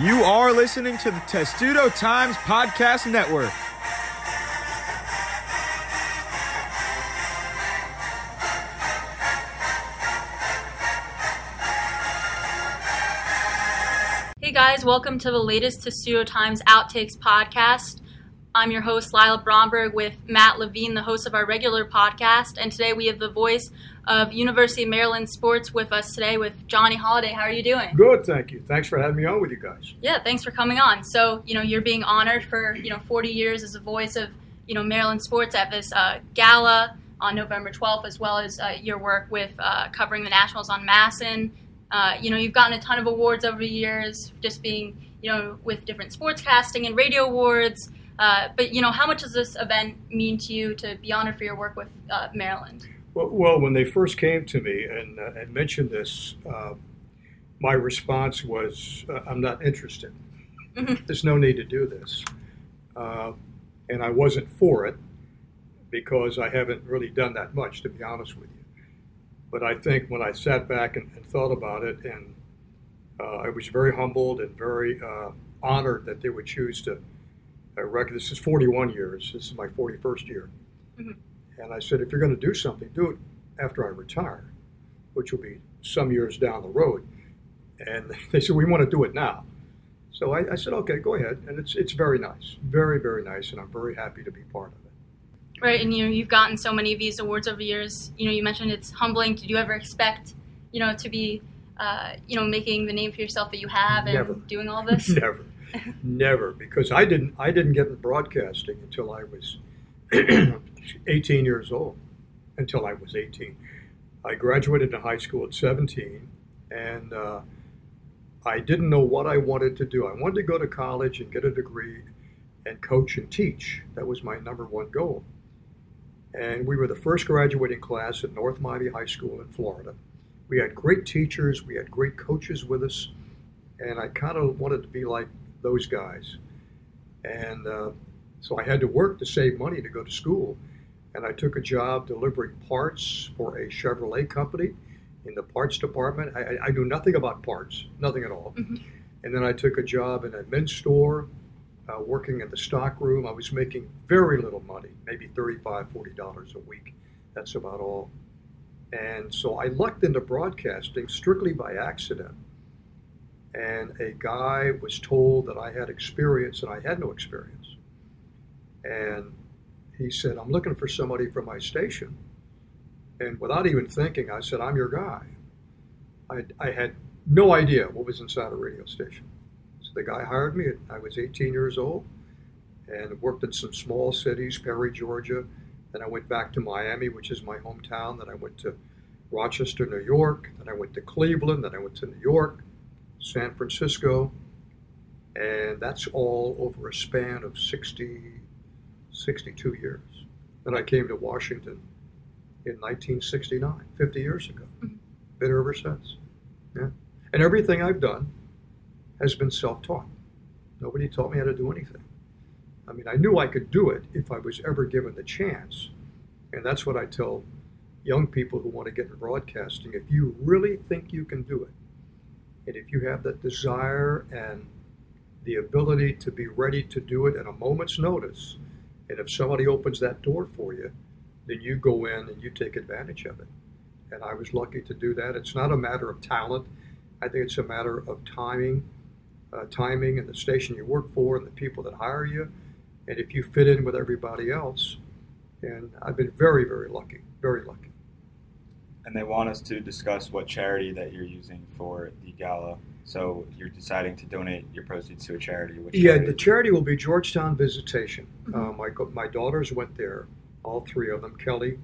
You are listening to the Testudo Times Podcast Network. Hey guys, welcome to the latest Testudo Times Outtakes podcast. I'm your host, Lila Bromberg, with Matt Levine, the host of our regular podcast. And today we have the voice of University of Maryland sports with us today with Johnny Holliday. How are you doing? Good, thank you. Thanks for having me on with you guys. Yeah, thanks for coming on. So, you know, you're being honored for, you know, 40 years as a voice of, you know, Maryland sports at this uh, gala on November 12th, as well as uh, your work with uh, covering the Nationals on MASN. Uh, you know, you've gotten a ton of awards over the years, just being, you know, with different sportscasting and radio awards. Uh, but you know, how much does this event mean to you to be honored for your work with uh, Maryland? Well, well, when they first came to me and, uh, and mentioned this, uh, my response was, uh, "I'm not interested. Mhm. There's no need to do this," uh, and I wasn't for it because I haven't really done that much, to be honest with you. But I think when I sat back and, and thought about it, and I was very humbled and very honored that they would choose to. I reckon this is 41 years. This is my 41st year. Mhm. And I said, if you're going to do something, do it after I retire, which will be some years down the road. And they said, we want to do it now. So I, I said, okay, go ahead. And it's, it's very nice, very, very nice. And I'm very happy to be part of it. Right, and you know, you've gotten so many of these awards over the years. You know, you mentioned it's humbling. Did you ever expect, you know, to be, uh, you know, making the name for yourself that you have and Never. doing all this? Never, never, because I didn't, I didn't get in broadcasting until I was 18 years old. Until I was 18, I graduated in high school at 17, and uh, I didn't know what I wanted to do. I wanted to go to college and get a degree and coach and teach. That was my number one goal. And we were the first graduating class at North Miami High School in Florida. We had great teachers, we had great coaches with us, and I kind of wanted to be like those guys. And uh, so I had to work to save money to go to school. And I took a job delivering parts for a Chevrolet company in the parts department. I, I- knew nothing about parts, nothing at all. Mhm. And then I took a job in a men's store, uh, working in the stock room. I was making very little money, maybe $35, $40 a week. That's about all. And so I lucked into broadcasting strictly by accident. And a guy was told that I had experience, and I had no experience. And he said, I'm looking for somebody from my station. And without even thinking, I said, I'm your guy. I, I had no idea what was inside a radio station. So the guy hired me. I was 18 years old and worked in some small cities, Perry, Georgia. Then I went back to Miami, which is my hometown. Then I went to Rochester, New York. Then I went to Cleveland. Then I went to New York, San Francisco. And that's all over a span of 60, 62 years. Then I came to Washington in 1969, 50 years ago. Mhm. Been here ever since. Yeah. And everything I've done has been self taught. Nobody taught me how to do anything. I mean, I knew I could do it if I was ever given the chance. And that's what I tell young people who want to get in broadcasting. If you really think you can do it, and if you have that desire and the ability to be ready to do it at a moment's notice, and if somebody opens that door for you, then you go in and you take advantage of it. And I was lucky to do that. It's not a matter of talent. I think it's a matter of timing, uh, timing, and the station you work for, and the people that hire you, and if you fit in with everybody else. And I've been very, very lucky, very lucky. and they want us to discuss what charity that you're using for the gala. So you're deciding to donate your proceeds to a charity. Which Yeah, charity? the charity will be Georgetown Visitation. Mhm. Uh, my, my daughters went there, all three of them. Kelly,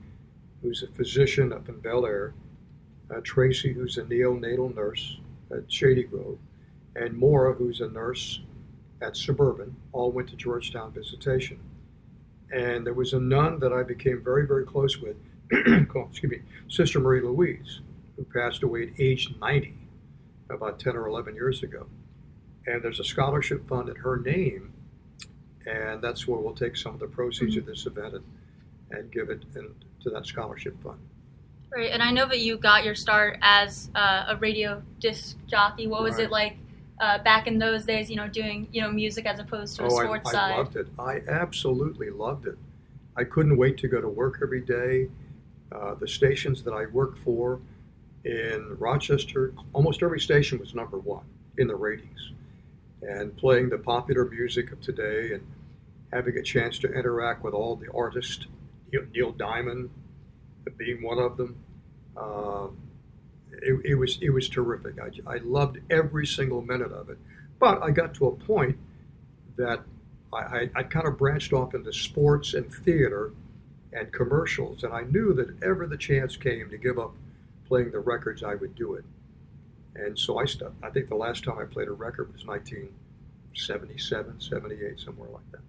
who's a physician up in Bel Air, uh, Tracy, who's a neonatal nurse at Shady Grove, and Maura, who's a nurse at Suburban, all went to Georgetown Visitation. And there was a nun that I became very, very close with, called, excuse me, Sister Marie Louise, who passed away at age 90 about 10 or 11 years ago and there's a scholarship fund in her name, and that's where we'll take some of the proceeds of this event and, and give it in, to that scholarship fund. Right, and I know that you got your start as uh, a radio disc jockey. What was Right. it like uh, back in those days, you know, doing you know music as opposed to a oh, sports I, side? I loved it. I absolutely loved it. I couldn't wait to go to work every day. Uh, the stations that I worked for in Rochester, almost every station was number one in the ratings. And playing the popular music of today and having a chance to interact with all the artists, Neil Diamond being one of them, uh, it, it, was it was terrific. I, I loved every single minute of it. But I got to a point that I, I, I kind of branched off into sports and theater and commercials, and I knew that ever the chance came to give up playing the records, I would do it. And so I stopped. I think the last time I played a record was 1977, 78, somewhere like that.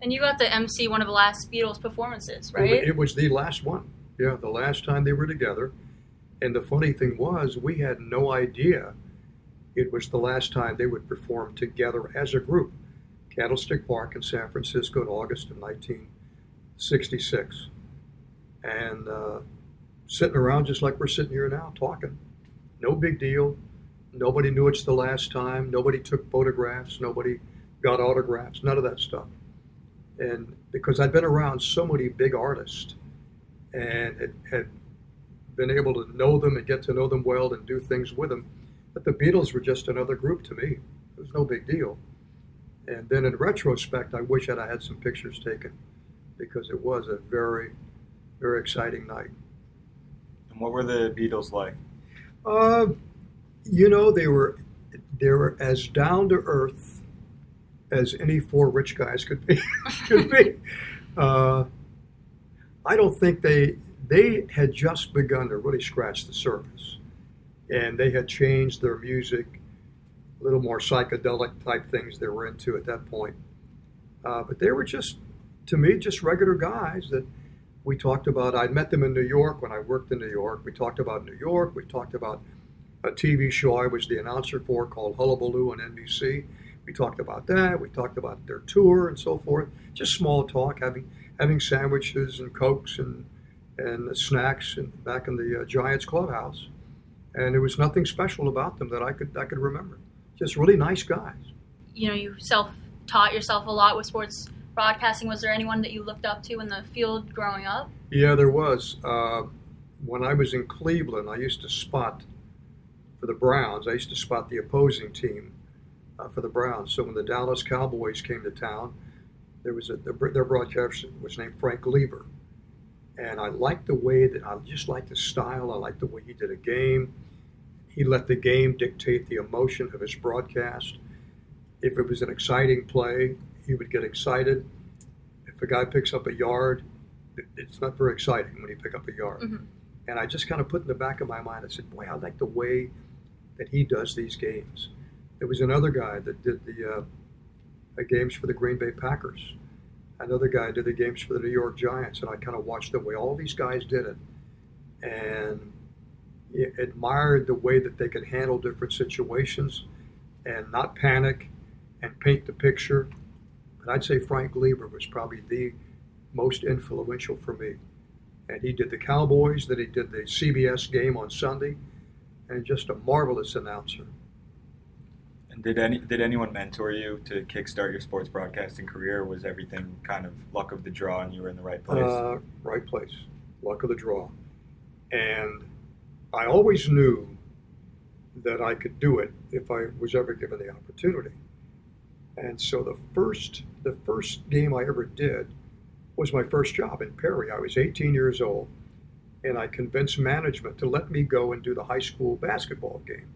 And you got to MC one of the last Beatles performances, right? It, it was the last one. Yeah, the last time they were together. And the funny thing was, we had no idea it was the last time they would perform together as a group. Candlestick Park in San Francisco in August of 1966. And uh, sitting around just like we're sitting here now talking. No big deal. Nobody knew it's the last time. Nobody took photographs. Nobody got autographs. None of that stuff. And because I'd been around so many big artists and had, had been able to know them and get to know them well and do things with them, that the Beatles were just another group to me. It was no big deal. And then in retrospect, I wish that I had some pictures taken because it was a very, very exciting night. What were the Beatles like? Uh, you know, they were they were as down to earth as any four rich guys could be. could be. Uh, I don't think they they had just begun to really scratch the surface, and they had changed their music, a little more psychedelic type things they were into at that point. Uh, but they were just, to me, just regular guys that we talked about. I met them in New York when I worked in New York. We talked about New York. We talked about a TV show I was the announcer for called Hullabaloo on NBC. We talked about that. We talked about their tour and so forth. Just small talk, having having sandwiches and cokes and and snacks and back in the uh, Giants clubhouse. And there was nothing special about them that I could I could remember. Just really nice guys. You know, you self taught yourself a lot with sports broadcasting. Was there anyone that you looked up to in the field growing up? Yeah, there was. Uh, when I was in Cleveland, I used to spot for the Browns. I used to spot the opposing team uh, for the Browns. So when the Dallas Cowboys came to town, there was a their broadcaster was named Frank Glieber, and I liked the way that I just liked the style. I liked the way he did a game. He let the game dictate the emotion of his broadcast. If it was an exciting play, he would get excited. If a guy picks up a yard, it's not very exciting when he pick up a yard. Mm-hmm. And I just kind of put in the back of my mind, I said, boy, I like the way that he does these games. There was another guy that did the uh, games for the Green Bay Packers. Another guy did the games for the New York Giants, and I kind of watched the way all these guys did it, and admired the way that they could handle different situations and not panic and paint the picture. But I'd say Frank Glieber was probably the most influential for me. And he did the Cowboys, then he did the CBS game on Sunday, and just a marvelous announcer. And did any did anyone mentor you to kickstart your sports broadcasting career? was everything kind of luck of the draw, and you were in the right place? Uh, right place, luck of the draw, and I always knew that I could do it if I was ever given the opportunity. And so the first the first game I ever did was my first job in Perry. I was 18 years old, and I convinced management to let me go and do the high school basketball game.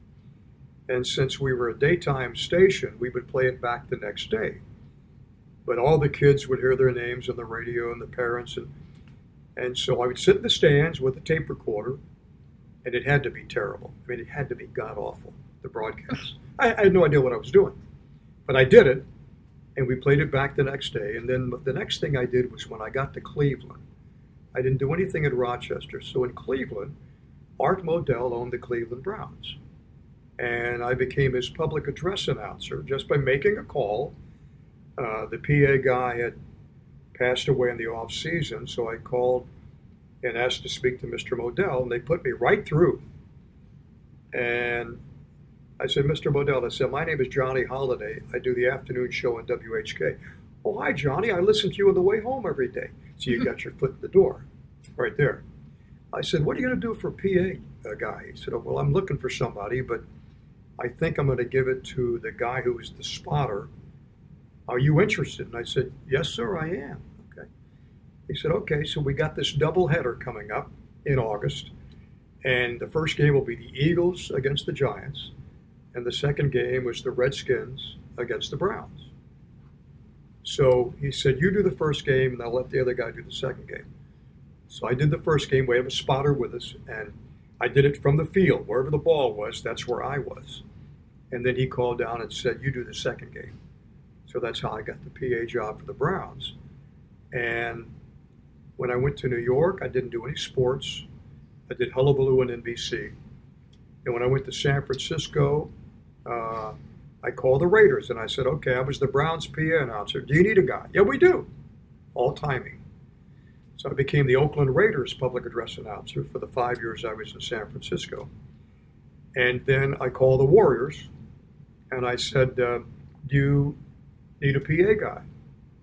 And since we were a daytime station, we would play it back the next day. But all the kids would hear their names on the radio and the parents and and so I would sit in the stands with a tape recorder, and it had to be terrible. I mean, it had to be god awful. The broadcast. I, I had no idea what I was doing, but I did it, and we played it back the next day. And then the next thing I did was when I got to Cleveland, I didn't do anything in Rochester. So in Cleveland, Art Modell owned the Cleveland Browns and I became his public address announcer just by making a call. Uh, the PA guy had passed away in the off season, so I called and asked to speak to Mr. Modell, and they put me right through. And I said, Mr. Modell, I said, my name is Johnny Holliday. I do the afternoon show on WHK. Oh, hi, Johnny. I listen to you on the way home every day. So you got your foot in the door right there. I said, what are you going to do for PA uh, guy? He said, oh, well, I'm looking for somebody, but I think I'm going to give it to the guy who is the spotter. Are you interested? And I said, yes, sir, I am. Okay. He said, okay, so we got this double header coming up in August. And the first game will be the Eagles against the Giants. And the second game was the Redskins against the Browns. So he said, You do the first game, and I'll let the other guy do the second game. So I did the first game. We have a spotter with us, and I did it from the field. Wherever the ball was, that's where I was. And then he called down and said, You do the second game. So that's how I got the PA job for the Browns. And when I went to New York, I didn't do any sports. I did Hullabaloo and NBC. And when I went to San Francisco, uh, I called the Raiders and I said, okay, I was the Browns PA announcer. Do you need a guy? Yeah, we do. All timing. So I became the Oakland Raiders public address announcer for the five years I was in San Francisco. And then I called the Warriors and I said, uh, do you need a PA guy?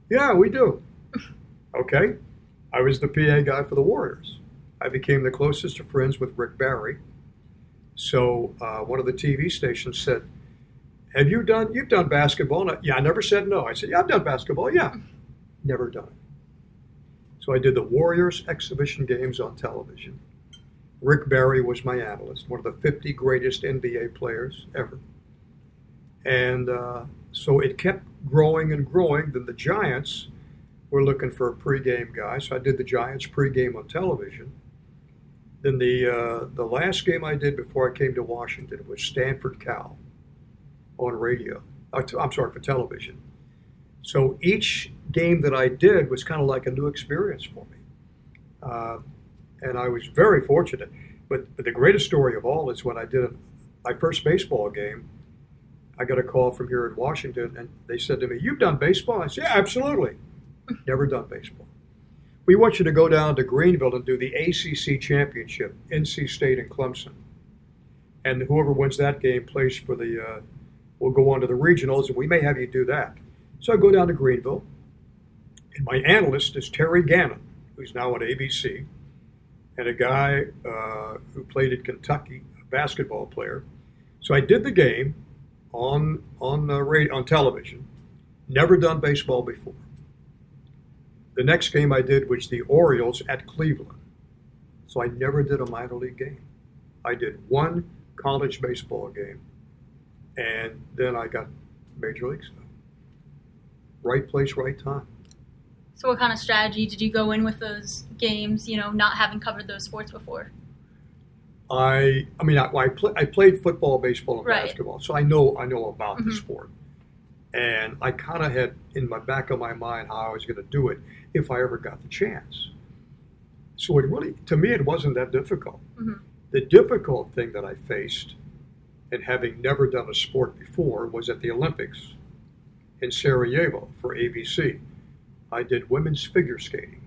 Yeah, we do. okay. I was the PA guy for the Warriors. I became the closest of friends with Rick Barry. So uh, one of the TV stations said, have you done, you've done basketball? And I, yeah, I never said no. I said, yeah, I've done basketball. Yeah, never done it. So I did the Warriors exhibition games on television. Rick Barry was my analyst, one of the 50 greatest NBA players ever. And uh, so it kept growing and growing. Then the Giants were looking for a pregame guy, so I did the Giants pregame on television. Then the uh, the last game I did before I came to Washington was Stanford Cal on radio. Uh, I'm sorry, for television. So each game that I did was kind of like a new experience for me. Uh, and I was very fortunate. But, but, the greatest story of all is when I did a, my first baseball game. I got a call from here in Washington, and they said to me, You've done baseball? I said, Yeah, absolutely. Never done baseball. We want you to go down to Greenville and do the ACC championship, NC State and Clemson. And whoever wins that game plays for the uh, we'll go on to the regionals, and we may have you do that. So I go down to Greenville, and my analyst is Terry Gannon, who's now at ABC, and a guy uh, who played at Kentucky, a basketball player. So I did the game on on uh, radio, on television. Never done baseball before. The next game I did was the Orioles at Cleveland. So I never did a minor league game. I did one college baseball game and then I got major league stuff. Right place, right time. So, what kind of strategy did you go in with those games? You know, not having covered those sports before. I, I mean, I, I, play, I played football, baseball, and right. basketball, so I know I know about mm-hmm. the sport, and I kind of had in my back of my mind how I was going to do it if I ever got the chance. So it really, to me, it wasn't that difficult. Mm-hmm. The difficult thing that I faced and having never done a sport before, was at the Olympics in Sarajevo for ABC. I did women's figure skating.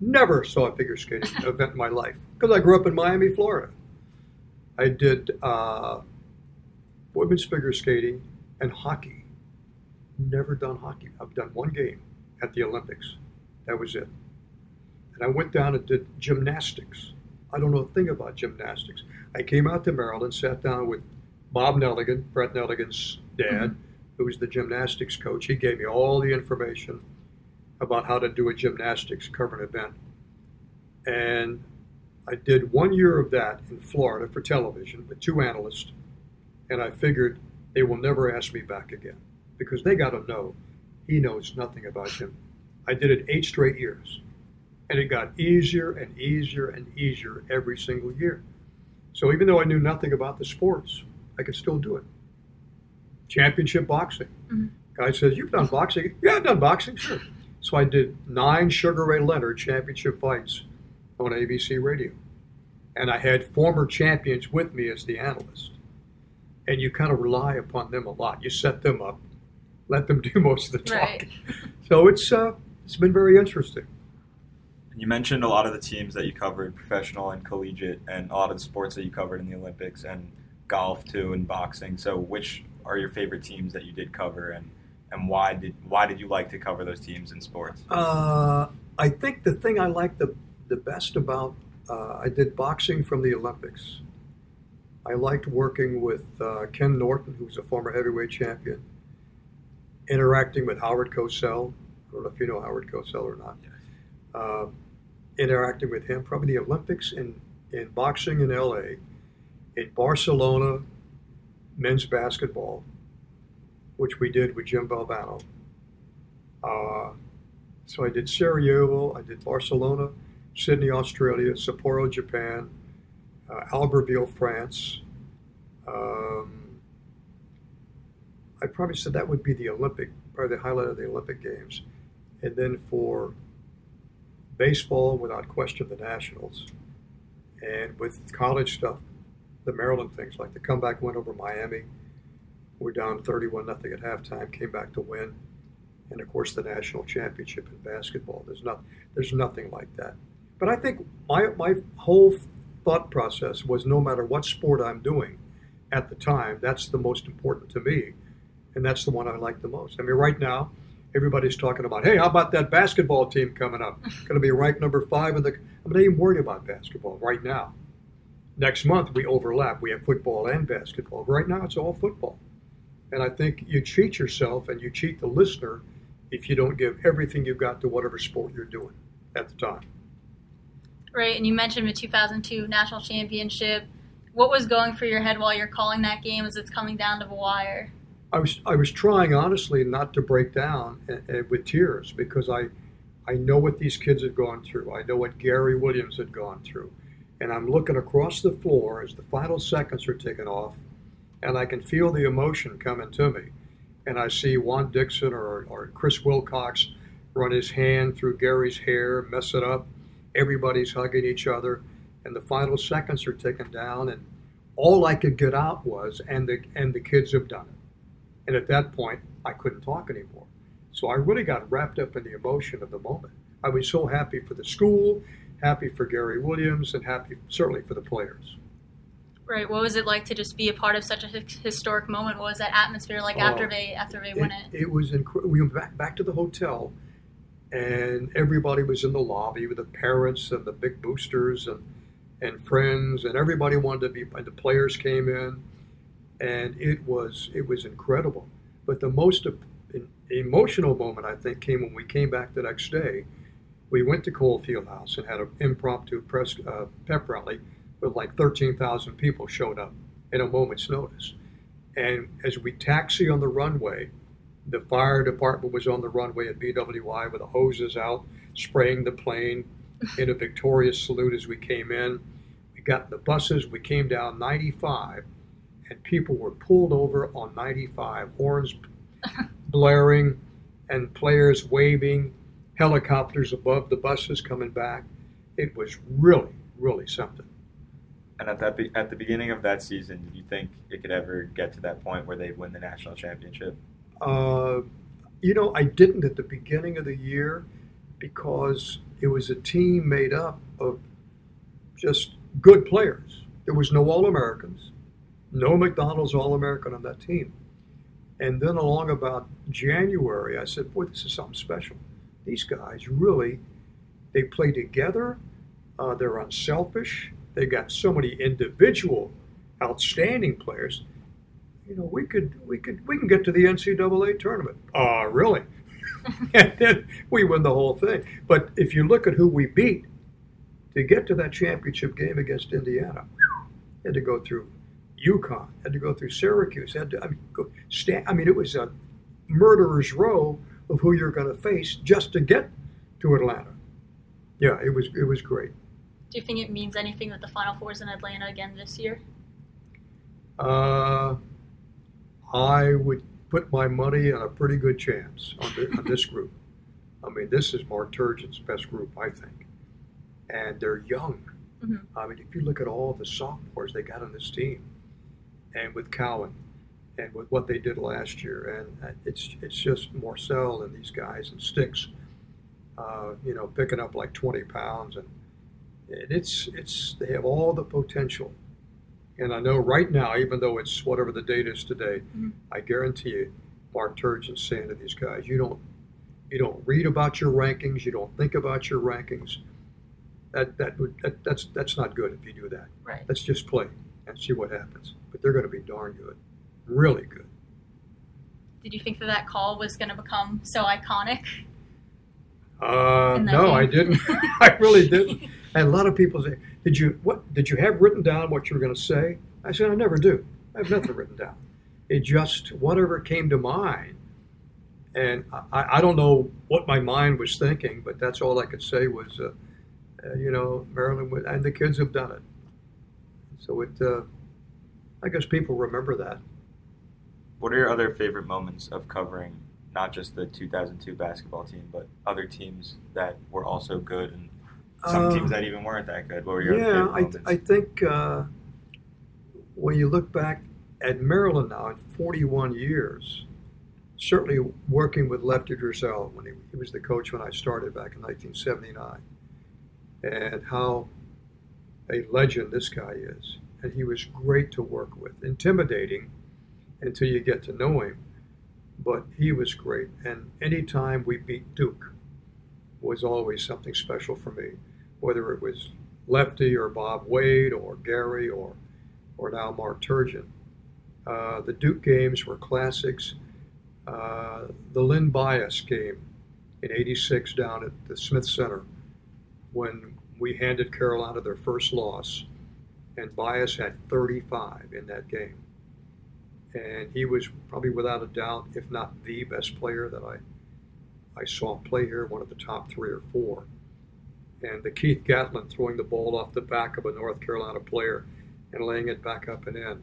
Never saw a figure skating event in my life because I grew up in Miami, Florida. I did uh, women's figure skating and hockey. Never done hockey. I've done one game at the Olympics. That was it. And I went down and did gymnastics. I don't know a thing about gymnastics. I came out to Maryland, sat down with Bob Nelligan, Brett Nelligan's dad, mm-hmm. who was the gymnastics coach. He gave me all the information about how to do a gymnastics covered event. And I did one year of that in Florida for television with two analysts. And I figured they will never ask me back again because they got to know he knows nothing about him. I did it eight straight years. And it got easier and easier and easier every single year. So even though I knew nothing about the sports, I could still do it. Championship boxing. Mm-hmm. Guy says, You've done boxing? Yeah, I've done boxing, sure. So I did nine Sugar Ray Leonard championship fights on ABC radio. And I had former champions with me as the analyst. And you kind of rely upon them a lot. You set them up, let them do most of the talk. Right. so it's uh, it's been very interesting. You mentioned a lot of the teams that you covered, professional and collegiate, and a lot of the sports that you covered in the Olympics. And golf too and boxing. So which are your favorite teams that you did cover and and why did why did you like to cover those teams in sports? Uh, I think the thing I like the the best about uh, I did boxing from the Olympics. I liked working with uh, Ken Norton, who was a former heavyweight champion, interacting with Howard Cosell. I don't know if you know Howard Cosell or not. Yes. Uh, interacting with him, probably the Olympics in, in boxing in LA, in Barcelona, men's basketball, which we did with Jim Valvano. Uh, so I did Sarajevo, I did Barcelona, Sydney, Australia, Sapporo, Japan, uh, Albertville, France. Um, I probably said that would be the Olympic, probably the highlight of the Olympic Games. And then for baseball, without question, the Nationals. And with college stuff, the Maryland things like the comeback win over Miami. We're down 31 nothing at halftime, came back to win. And of course, the national championship in basketball. There's not, there's nothing like that. But I think my, my whole thought process was no matter what sport I'm doing at the time, that's the most important to me. And that's the one I like the most. I mean, right now, everybody's talking about, hey, how about that basketball team coming up? Going to be ranked number five in the. I'm not even worried about basketball right now. Next month we overlap. We have football and basketball. Right now it's all football, and I think you cheat yourself and you cheat the listener if you don't give everything you've got to whatever sport you're doing at the time. Right, and you mentioned the 2002 national championship. What was going through your head while you're calling that game as it's coming down to the wire? I was I was trying honestly not to break down and, and with tears because I I know what these kids had gone through. I know what Gary Williams had gone through, and I'm looking across the floor as the final seconds are ticking off, and I can feel the emotion coming to me, and I see Juan Dixon or, or Chris Wilcox run his hand through Gary's hair, mess it up. Everybody's hugging each other, and the final seconds are ticking down, and all I could get out was, and the and the kids have done it. And at that point, I couldn't talk anymore. So I really got wrapped up in the emotion of the moment. I was so happy for the school, happy for Gary Williams, and happy certainly for the players. Right. What was it like to just be a part of such a historic moment? What was that atmosphere like Oh, after they after they won it? It was incredible. We went back, back to the hotel, and everybody was in the lobby with the parents and the big boosters and, and friends, and everybody wanted to be. And the players came in, and it was it was incredible. But the most emotional moment I think came when we came back the next day. We went to Cole Fieldhouse and had an impromptu press uh, pep rally with like 13,000 people showed up in a moment's notice. And as we taxi on the runway, the fire department was on the runway at BWI with the hoses out, spraying the plane in a victorious salute as we came in. We got in the buses, we came down 95, and people were pulled over on 95, horns blaring, and players waving, helicopters above the buses coming back. It was really, really something. And at that be- at the beginning of that season, did you think it could ever get to that point where they'd win the national championship? Uh, you know, I didn't at the beginning of the year because it was a team made up of just good players. There was no All Americans, no McDonald's All American on that team. And then along about January, I said, "Boy, this is something special. These guys really, they play together. Uh, they're unselfish. They've got so many individual, outstanding players. You know, we could, we could, we can get to the NCAA tournament. Uh, really? and then we win the whole thing. But if you look at who we beat to get to that championship game against Indiana, had to go through UConn, had to go through Syracuse, had to, I mean, go, stand, I mean, it was a murderer's row of who you're going to face just to get to Atlanta. Yeah, it was, it was great. Do you think it means anything with the Final Fours in Atlanta again this year? Uh, I would put my money on a pretty good chance on, the, on this group. I mean, this is Mark Turgeon's best group, I think. And they're young. Mhm. I mean, if you look at all the sophomores they got on this team, and with Cowan, and with what they did last year, and uh, it's it's just Marcel and these guys and Sticks, uh, you know, picking up like 20 pounds, and, and it's it's they have all the potential And I know right now, even though it's whatever the date is today, Mhm. I guarantee you, Mark Turgeon's saying to these guys, you don't you don't read about your rankings, you don't think about your rankings. That that would that, that's that's not good if you do that. Right. Let's just play and see what happens. But they're going to be darn good, really good. Did you think that that call was going to become so iconic? Uh, no, game? I didn't. I really didn't. And a lot of people say, "Did you what? Did you have written down what you were going to say?" I said, "I never do. I have nothing written down. It just whatever came to mind." And I, I don't know what my mind was thinking, but that's all I could say was, uh, uh, you know, would- and the kids have done it. So it, uh, I guess people remember that. What are your other favorite moments of covering not just the 2002 basketball team, but other teams that were also good and some teams that even weren't that good? What were your Yeah, I, moments? I think uh, when you look back at Maryland now in 41 years, certainly working with Lefty Driesell when he, he was the coach when I started back in 1979, and how a legend this guy is. And he was great to work with, intimidating until you get to know him, but he was great. And anytime we beat Duke was always something special for me, whether it was Lefty or Bob Wade or Gary or or now Mark Turgeon. Uh, the Duke games were classics. Uh, the Len Bias game in '86 down at the Smith Center when we handed Carolina their first loss, and Bias had 35 in that game, and he was probably without a doubt, if not the best player that I I saw play here, one of the top three or four and the Keith Gatlin throwing the ball off the back of a North Carolina player and laying it back up and in,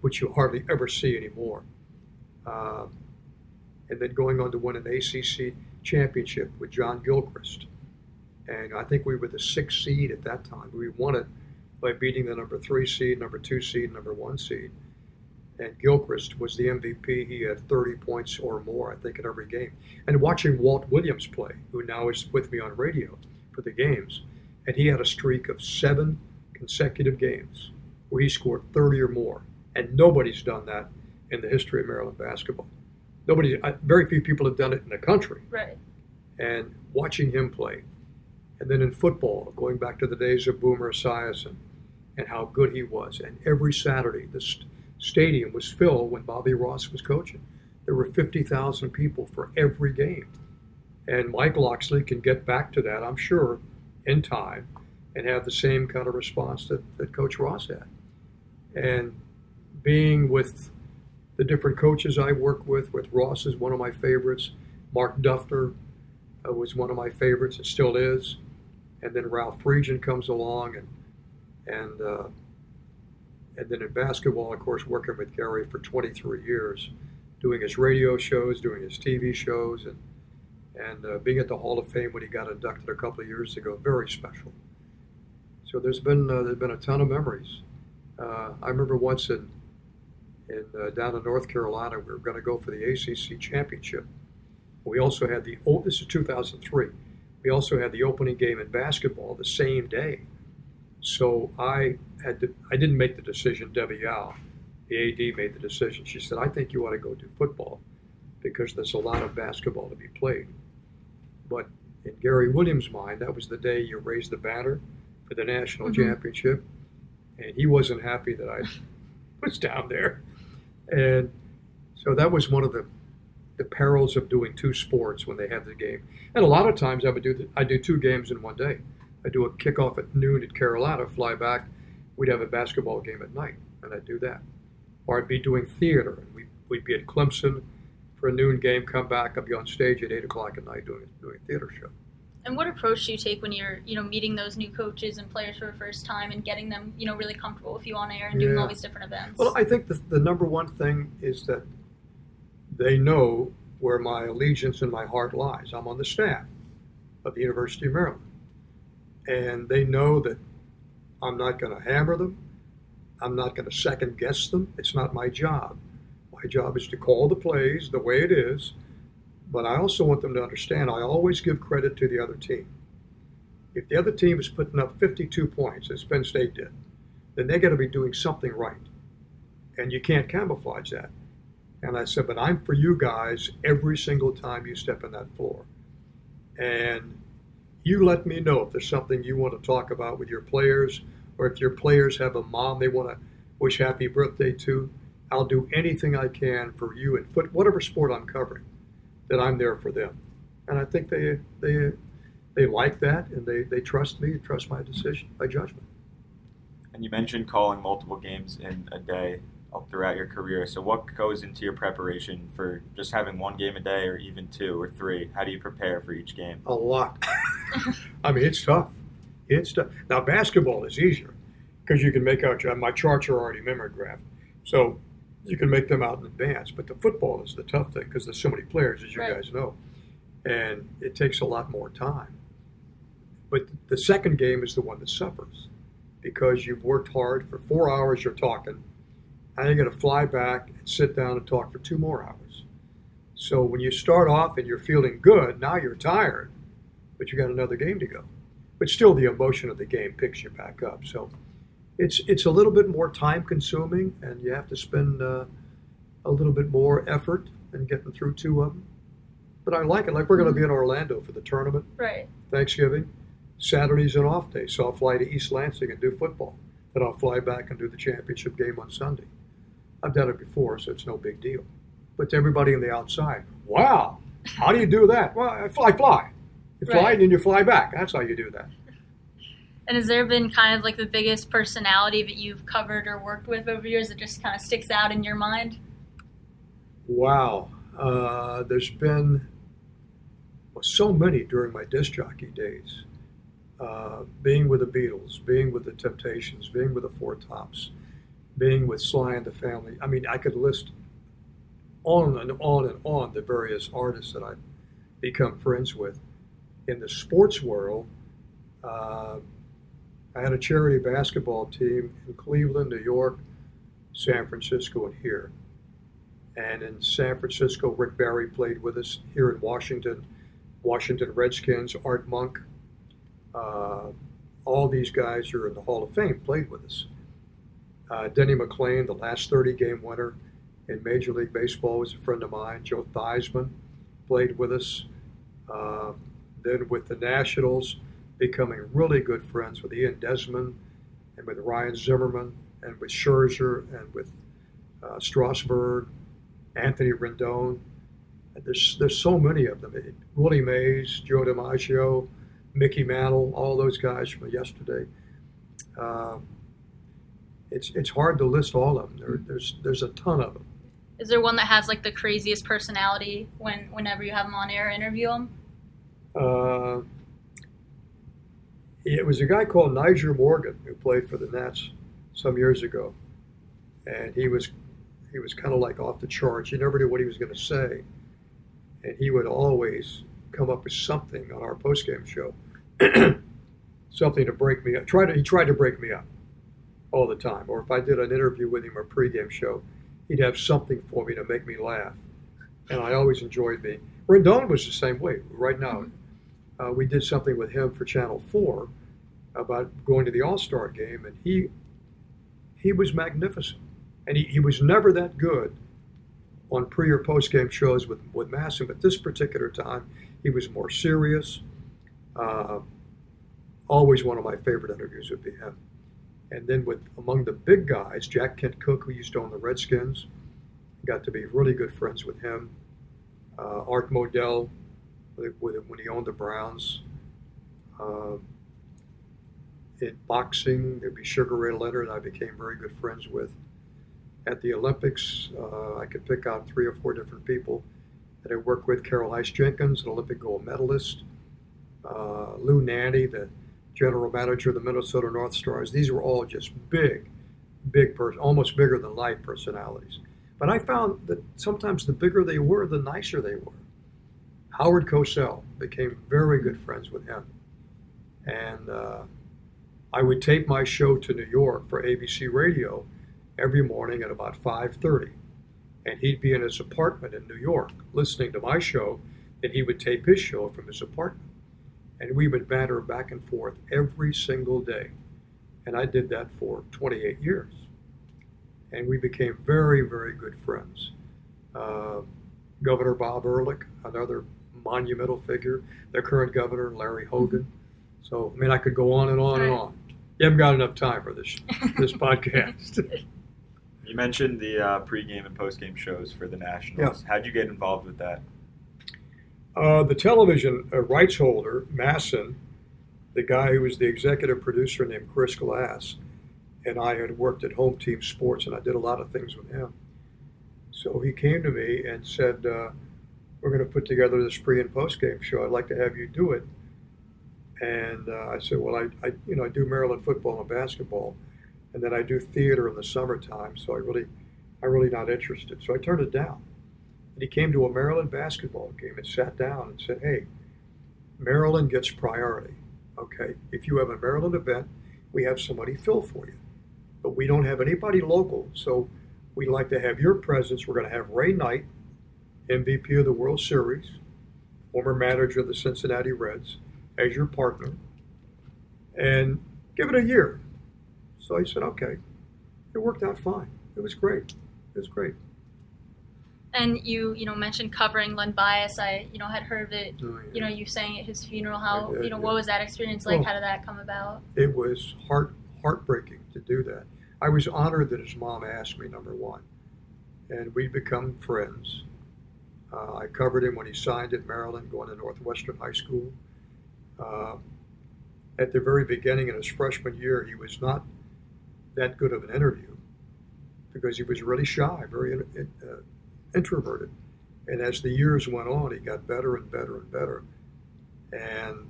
which you hardly ever see anymore. Uh, and then going on to win an ACC championship with John Gilchrist. And I think we were the sixth seed at that time. We won it by beating the number three seed, number two seed, number one seed. And Gilchrist was the MVP. He had 30 points or more, I think, in every game. And watching Walt Williams play, who now is with me on radio for the games, and he had a streak of seven consecutive games where he scored 30 or more. And nobody's done that in the history of Maryland basketball. Nobody, very few people have done it in the country. Right. And watching him play, and then in football, going back to the days of Boomer Esiason and how good he was. And every Saturday, the st- stadium was filled when Bobby Ross was coaching. There were 50,000 people for every game. And Mike Locksley can get back to that, I'm sure, in time and have the same kind of response that, that Coach Ross had. And being with the different coaches I work with, with Ross is one of my favorites. Mark Duffner uh, was one of my favorites, and still is. And then Ralph Friedgen comes along, and and uh, and then in basketball, of course, working with Gary for 23 years, doing his radio shows, doing his TV shows, and and uh, being at the Hall of Fame when he got inducted a couple of years ago, very special. So there's been uh, there's been a ton of memories. Uh, I remember once in in uh, down in North Carolina, we were going to go for the ACC championship. We also had the oh, this is 2003. We also had the opening game in basketball the same day. So I had to, I didn't make the decision. Debbie Yow, the AD, made the decision. She said, "I think you ought to go do football because there's a lot of basketball to be played." But in Gary Williams' mind, that was the day you raised the banner for the national Mhm. championship, and he wasn't happy that I was down there. And so that was one of the the perils of doing two sports when they have the game. And a lot of times I would do the, I do two games in one day. I do a kickoff at noon at Carolina, fly back. We'd have a basketball game at night, and I'd do that. Or I'd be doing theater, and we, we'd be at Clemson for a noon game, come back, I'd be on stage at eight o'clock at night doing doing a theater show. And what approach do you take when you're, you know, meeting those new coaches and players for the first time and getting them, you know, really comfortable with you on air and doing all these different events? Well, I think the, the number one thing is that they know where my allegiance and my heart lies. I'm on the staff of the University of Maryland. And they know that I'm not going to hammer them. I'm not going to second guess them. It's not my job. My job is to call the plays the way it is. But I also want them to understand I always give credit to the other team. If the other team is putting up 52 points, as Penn State did, then they got to be doing something right. And you can't camouflage that. And I said, but I'm for you guys every single time you step in that floor. And you let me know if there's something you want to talk about with your players, or if your players have a mom they want to wish happy birthday to. I'll do anything I can for you and foot, whatever sport I'm covering, that I'm there for them. And I think they they they like that, and they, they trust me, trust my decision, my judgment. And you mentioned calling multiple games in a day throughout your career. So, what goes into your preparation for just having one game a day, or even two or three? How do you prepare for each game? A lot. I mean, it's tough. It's tough. Now, basketball is easier because you can make out your, my charts are already mimeographed, so you can make them out in advance. But the football is the tough thing because there's so many players, as you Right. guys know, and it takes a lot more time. But the second game is the one that suffers because you've worked hard for four hours. You're talking, you're going to fly back and sit down and talk for two more hours. So when you start off and you're feeling good, now you're tired, but you got another game to go. But still, the emotion of the game picks you back up. So it's it's a little bit more time consuming, and you have to spend uh, a little bit more effort in getting through two of them. But I like it. Like we're going to be in Orlando for the tournament, Right. Thanksgiving. Saturday's an off day, so I'll fly to East Lansing and do football. Then I'll fly back and do the championship game on Sunday. I've done it before, so it's no big deal. But to everybody on the outside, wow, how do you do that? Well, I fly, fly. You fly Right. and then you fly back. That's how you do that. And has there been kind of like the biggest personality that you've covered or worked with over years that just kind of sticks out in your mind? Wow. Uh, there's been well, so many during my disc jockey days. Uh, being with the Beatles, being with the Temptations, being with the Four Tops, being with Sly and the Family. I mean, I could list on and on and on the various artists that I've become friends with. In the sports world, uh, I had a charity basketball team in Cleveland, New York, San Francisco, and here. And in San Francisco, Rick Barry played with us. Here in Washington, Washington Redskins, Art Monk, uh, all these guys who are in the Hall of Fame played with us. Uh, Denny McLain, the last 30 game winner in Major League Baseball, was a friend of mine. Joe Theismann played with us. Uh, then with the Nationals, becoming really good friends with Ian Desmond and with Ryan Zimmerman and with Scherzer and with uh, Strasburg, Anthony Rendon. And There's there's so many of them. Willie Mays, Joe DiMaggio, Mickey Mantle, all those guys from yesterday. Um, it's it's hard to list all of them. There, there's there's a ton of them. Is there one that has like the craziest personality when whenever you have them on air interview them? Uh, it was a guy called Nyjer Morgan who played for the Nats some years ago, and he was he was kind of like off the charts. You never knew what he was going to say, and he would always come up with something on our postgame show, something to break me up. Try to he tried to break me up all the time. Or if I did an interview with him or pregame show, he'd have something for me to make me laugh, and I always enjoyed being. Rendon was the same way. Right now, uh, we did something with him for Channel Four about going to the All Star game, and he he was magnificent, and he, he was never that good on pre or post game shows with with MASN. But this particular time, he was more serious. Uh, always one of my favorite interviews would be him. And then with among the big guys, Jack Kent Cooke, who used to own the Redskins, got to be really good friends with him. Uh, Art Modell, when he owned the Browns. Uh, in boxing, there'd be Sugar Ray Leonard, I became very good friends with. At the Olympics, uh, I could pick out three or four different people that I worked with. Carol Heiss Jenkins, an Olympic gold medalist. Uh, Lou Nanne, the general manager of the Minnesota North Stars. These were all just big, big person, almost bigger than life personalities. But I found that sometimes the bigger they were, the nicer they were. Howard Cosell became very good friends with him, and uh, I would tape my show to New York for ABC Radio every morning at about 5:30, and he'd be in his apartment in New York listening to my show, and he would tape his show from his apartment, and we would banter back and forth every single day, And I did that for 28 years. And we became very, very good friends. Uh, governor Bob Ehrlich, another monumental figure, the current governor, Larry Hogan. So, I mean, I could go on and on and on. You haven't got enough time for this this podcast. You mentioned the uh, pregame and postgame shows for the Nationals. How'd you get involved with that? Uh, the television uh, rights holder, MASN, the guy who was the executive producer named Chris Glass, and I had worked at Home Team Sports, and I did a lot of things with him. So he came to me and said, uh, "We're going to put together this pre and post game show. I'd like to have you do it." And uh, I said, "Well, I, I, you know, I do Maryland football and basketball, and then I do theater in the summertime. So I really, I'm really not interested." So I turned it down. And he came to a Maryland basketball game and sat down and said, Hey, Maryland gets priority. Okay. If you have a Maryland event, we have somebody fill for you. But we don't have anybody local. So we'd like to have your presence. We're going to have Ray Knight, MVP of the World Series, former manager of the Cincinnati Reds, as your partner. And give it a year. So I said, Okay. It worked out fine. It was great. It was great. And you, you know, mentioned covering Len Bias. I, you know, had heard of it. Oh, yeah. You know, you sang at his funeral. How, did, you know, yeah. what was that experience like? Oh. How did that come about? it was heart heartbreaking to do that. I was honored that his mom asked me, number one, and we'd become friends. Uh, I covered him when he signed at Maryland, going to Northwestern High School. Uh, at the very beginning in his freshman year, he was not that good of an interview because he was really shy, very uh, introverted. And as the years went on, he got better and better and better. And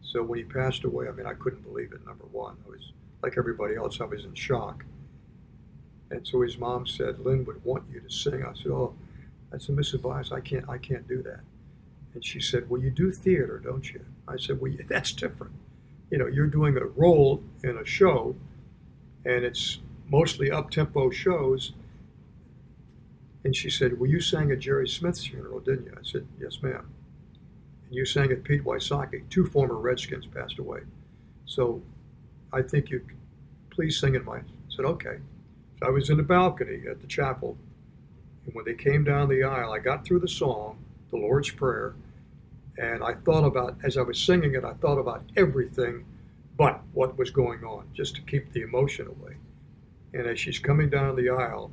so when he passed away, I mean, I couldn't believe it. Number one, I was like everybody else. I was in shock. And so his mom said, "Len would want you to sing." I said, "Oh, that's a. Bias, I can't, I can't do that." And she said, "Well, you do theater, don't you?" I said, "Well, yeah, that's different. You know, you're doing a role in a show, and it's mostly up-tempo shows." And she said, "Well, you sang at Jerry Smith's funeral, didn't you?" I said, "Yes, ma'am." And you sang at Pete Wysocki. Two former Redskins passed away. So I think you please sing in my. I said, okay. So I was in the balcony at the chapel. And when they came down the aisle, I got through the song, the Lord's Prayer, and I thought about, as I was singing it, I thought about everything but what was going on, just to keep the emotion away. And as she's coming down the aisle,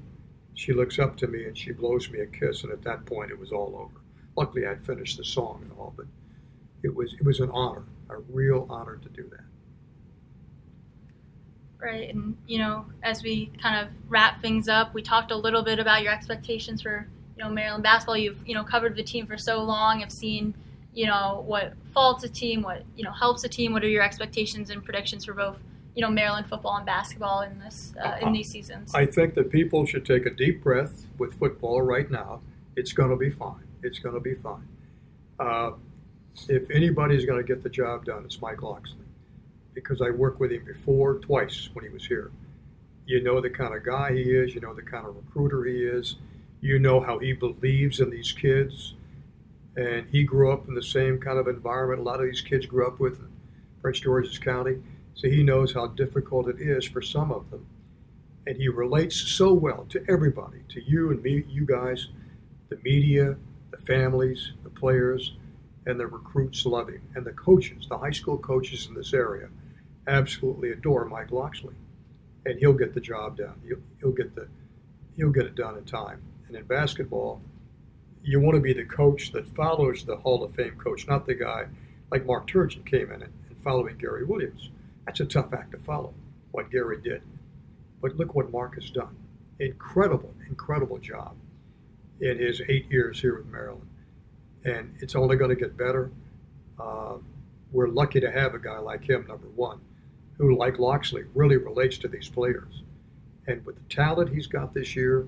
she looks up to me and she blows me a kiss. And at that point, it was all over. Luckily, I'd finished the song and all, but it was it was an honor, a real honor to do that. Right. And, you know, as we kind of wrap things up, we talked a little bit about your expectations for, you know, Maryland basketball. You've, you know, covered the team for so long, have seen, you know, what faults a team, what, you know, helps a team. What are your expectations and predictions for both, you know, Maryland football and basketball in this, uh, in these seasons? I think that people should take a deep breath with football right now. It's going to be fine. It's going to be fine. Uh, if anybody's going to get the job done, it's Mike Locksley because I worked with him before, twice when he was here. You know the kind of guy he is, you know the kind of recruiter he is, you know how he believes in these kids. And he grew up in the same kind of environment a lot of these kids grew up with in Prince George's County. So he knows how difficult it is for some of them. And he relates so well to everybody, to you and me, you guys, the media, the families, the players, and the recruits love him. And the coaches, the high school coaches in this area, absolutely adore Mike Locksley. And he'll get the job done. He'll, he'll get the he'll get it done in time. And in basketball, you want to be the coach that follows the Hall of Fame coach, not the guy like Mark Turgeon came in and, and following Gary Williams. That's a tough act to follow, what Gary did. But look what Mark has done. Incredible, incredible job in his eight years here with Maryland. And it's only going to get better. Uh, we're lucky to have a guy like him, number one, who, like Locksley, really relates to these players. And with the talent he's got this year,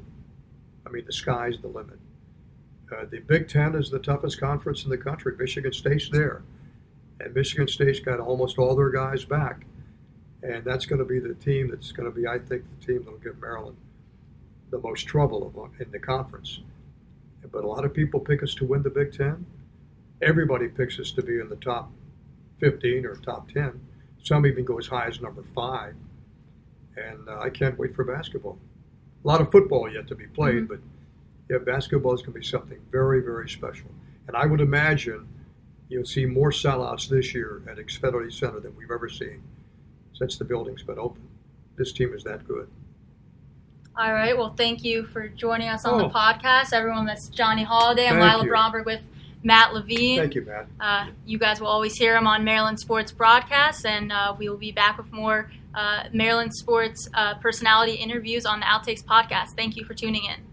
I mean, the sky's the limit. Uh, the Big Ten is the toughest conference in the country. Michigan State's there. And Michigan State's got almost all their guys back. And that's going to be the team that's going to be, I think, the team that'll give Maryland the most trouble in the conference. But a lot of people pick us to win the Big Ten. Everybody picks us to be in the top 15 or top 10. Some even go as high as number five. And uh, I can't wait for basketball. A lot of football yet to be played, Mm-hmm. but yeah, basketball is going to be something very, very special. And I would imagine you'll see more sellouts this year at Xfinity Center than we've ever seen since the building's been open. This team is that good. All right. Well, thank you for joining us on Oh. the podcast. Everyone, that's Johnny Holliday. I'm Thank Lila you. Bromberg with Matt Levine. Thank you, Matt. Uh, you guys will always hear him on Maryland Sports broadcasts, and uh, we will be back with more uh, Maryland sports uh, personality interviews on the Outtakes podcast. Thank you for tuning in.